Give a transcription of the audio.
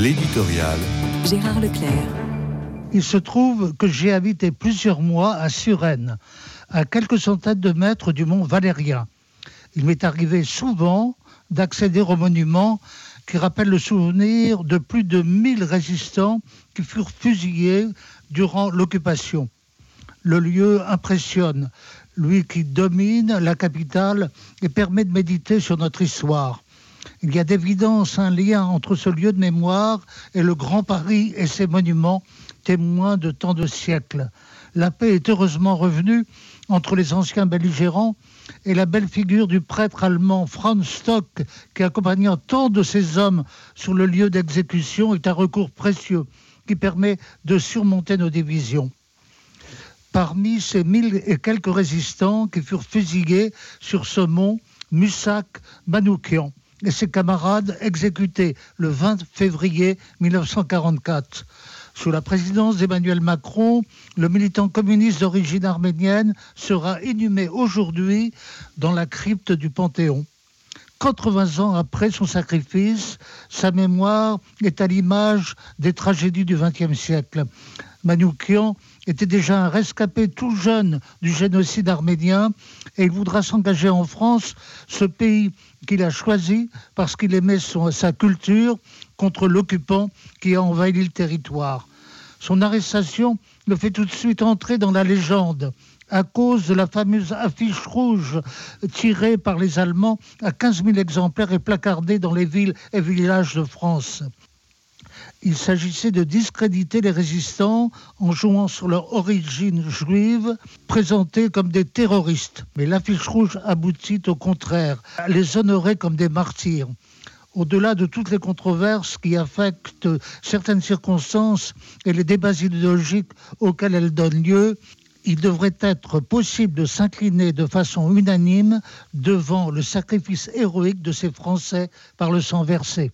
L'éditorial. Gérard Leclerc. Il se trouve que j'ai habité plusieurs mois à Suresnes, à quelques centaines de mètres du mont Valérien. Il m'est arrivé souvent d'accéder au monument qui rappelle le souvenir de plus de 1000 résistants qui furent fusillés durant l'occupation. Le lieu impressionne, lui qui domine la capitale et permet de méditer sur notre histoire. Il y a d'évidence un lien entre ce lieu de mémoire et le Grand Paris et ses monuments, témoins de tant de siècles. La paix est heureusement revenue entre les anciens belligérants et la belle figure du prêtre allemand Franz Stock, qui accompagnant tant de ces hommes sur le lieu d'exécution, est un recours précieux qui permet de surmonter nos divisions. Parmi ces mille et quelques résistants qui furent fusillés sur ce mont, Musak Manoukian et ses camarades exécutés le 20 février 1944. Sous la présidence d'Emmanuel Macron, le militant communiste d'origine arménienne sera inhumé aujourd'hui dans la crypte du Panthéon. 80 ans après son sacrifice, sa mémoire est à l'image des tragédies du XXe siècle. Manoukian était déjà un rescapé tout jeune du génocide arménien et il voudra s'engager en France, ce pays qu'il a choisi parce qu'il aimait sa culture contre l'occupant qui a envahi le territoire. Son arrestation le fait tout de suite entrer dans la légende à cause de la fameuse affiche rouge tirée par les Allemands à 15 000 exemplaires et placardée dans les villes et villages de France. Il s'agissait de discréditer les résistants en jouant sur leur origine juive, présentés comme des terroristes. Mais l'affiche rouge aboutit au contraire les honorer comme des martyrs. Au-delà de toutes les controverses qui affectent certaines circonstances et les débats idéologiques auxquels elles donnent lieu, il devrait être possible de s'incliner de façon unanime devant le sacrifice héroïque de ces Français par le sang versé.